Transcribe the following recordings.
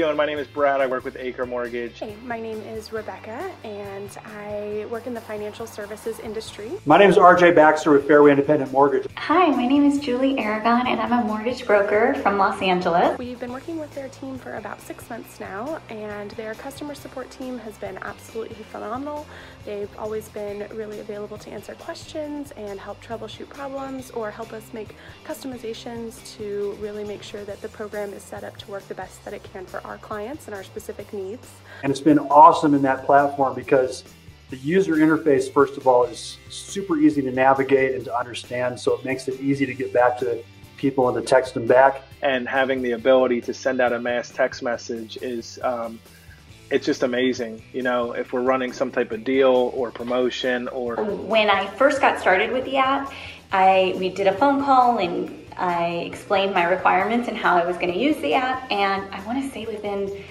doing? My name is Brad. I work with Acre Mortgage. Hey, my name is Rebecca, and I work in the financial services industry. My name is RJ Baxter with Fairway Independent Mortgage. Hi, my name is Julie Aragon, and I'm a mortgage broker from Los Angeles. We've been working with their team for about six months now, and their customer support team has been absolutely phenomenal. They've always been really available to answer questions and help troubleshoot problems or help us make customizations to really make sure that the program is set up to work the best that it can for our clients and our specific needs. And it's been awesome in that platform because the user interface, first of all, is super easy to navigate and to understand, so it makes it easy to get back to people and to text them back. And having the ability to send out a mass text message is um, it's just amazing. You know, if we're running some type of deal or promotion or when I first got started with the app, I we did a phone call and I explained my requirements and how I was going to use the app. And I want to say within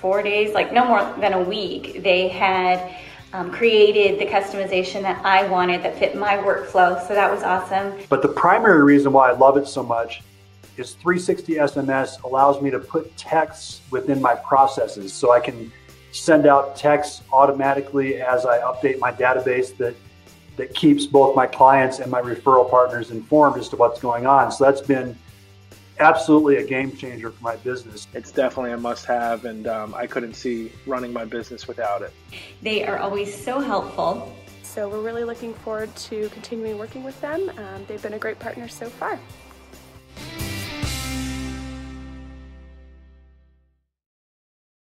four days, like no more than a week, they had um, created the customization that I wanted that fit my workflow. So that was awesome. But the primary reason why I love it so much is 360 SMS allows me to put texts within my processes so I can send out texts automatically as I update my database that that keeps both my clients and my referral partners informed as to what's going on. So that's been absolutely a game changer for my business. It's definitely a must have, and um, I couldn't see running my business without it. They are always so helpful. So we're really looking forward to continuing working with them. Um, they've been a great partner so far.